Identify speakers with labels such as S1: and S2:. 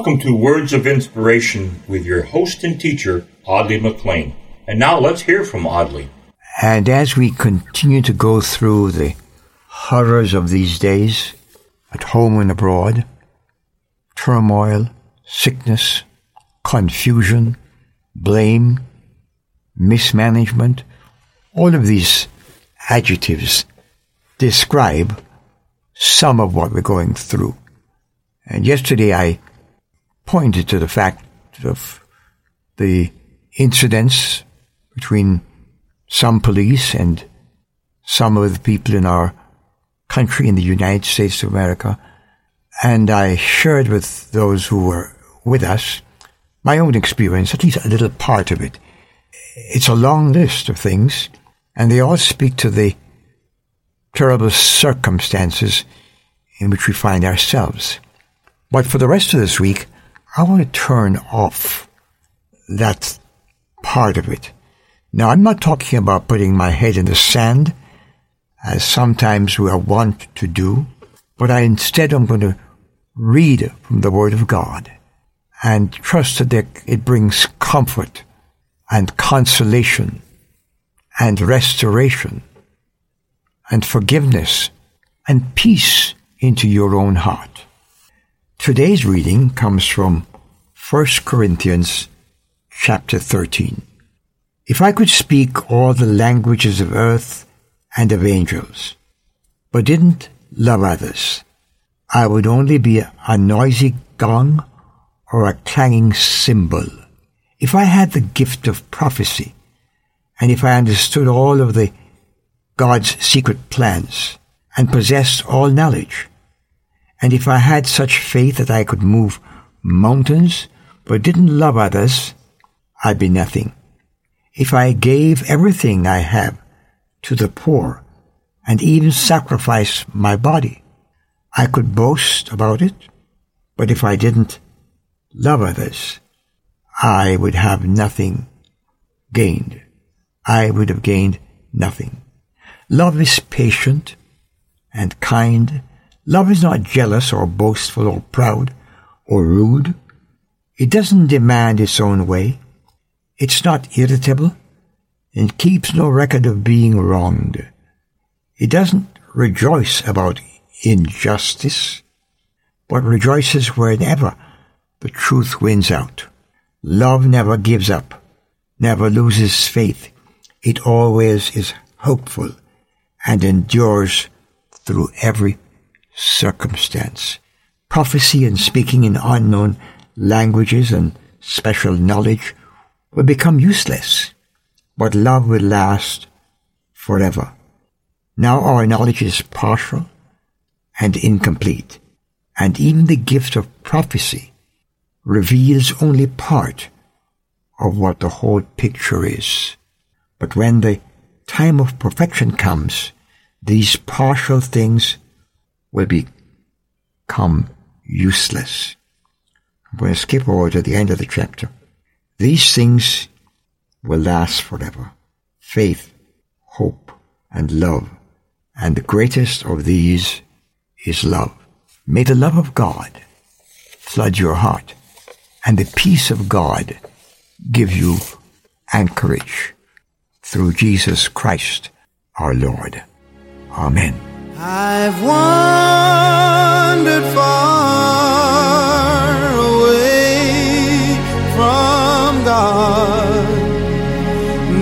S1: Welcome to Words of Inspiration with your host and teacher, Audley McLean. And now let's hear from Audley.
S2: And as we continue to go through the horrors of these days, at home and abroad, turmoil, sickness, confusion, blame, mismanagement, all of these adjectives describe some of what we're going through. And yesterday I pointed to the fact of the incidents between some police and some of the people in our country in the United States of America. And I shared with those who were with us my own experience, at least a little part of it. It's a long list of things, and they all speak to the terrible circumstances in which we find ourselves. But for the rest of this week, I want to turn off that part of it. Now, I'm not talking about putting my head in the sand, as sometimes we are wont to do, but I instead am going to read from the Word of God and trust that it brings comfort and consolation and restoration and forgiveness and peace into your own heart. Today's reading comes from 1 Corinthians chapter 13. If I could speak all the languages of earth and of angels, but didn't love others, I would only be a noisy gong or a clanging cymbal. If I had the gift of prophecy, and if I understood all of the God's secret plans, and possessed all knowledge, and if I had such faith that I could move mountains, but didn't love others, I'd be nothing. If I gave everything I have to the poor, and even sacrifice my body, I could boast about it, but if I didn't love others, I would have nothing gained. I would have gained nothing. Love is patient and kind. Love is not jealous or boastful or proud or rude. It doesn't demand its own way. It's not irritable and keeps no record of being wronged. It doesn't rejoice about injustice, but rejoices whenever the truth wins out. Love never gives up, never loses faith. It always is hopeful and endures through every circumstance. Prophecy and speaking in unknown languages and special knowledge will become useless, but love will last forever. Now our knowledge is partial and incomplete, and even the gift of prophecy reveals only part of what the whole picture is. But when the time of perfection comes, these partial things will become useless. I'm going to skip over to the end of the chapter. These things will last forever. Faith, hope, and love. And the greatest of these is love. May the love of God flood your heart and the peace of God give you anchorage through Jesus Christ our Lord. Amen.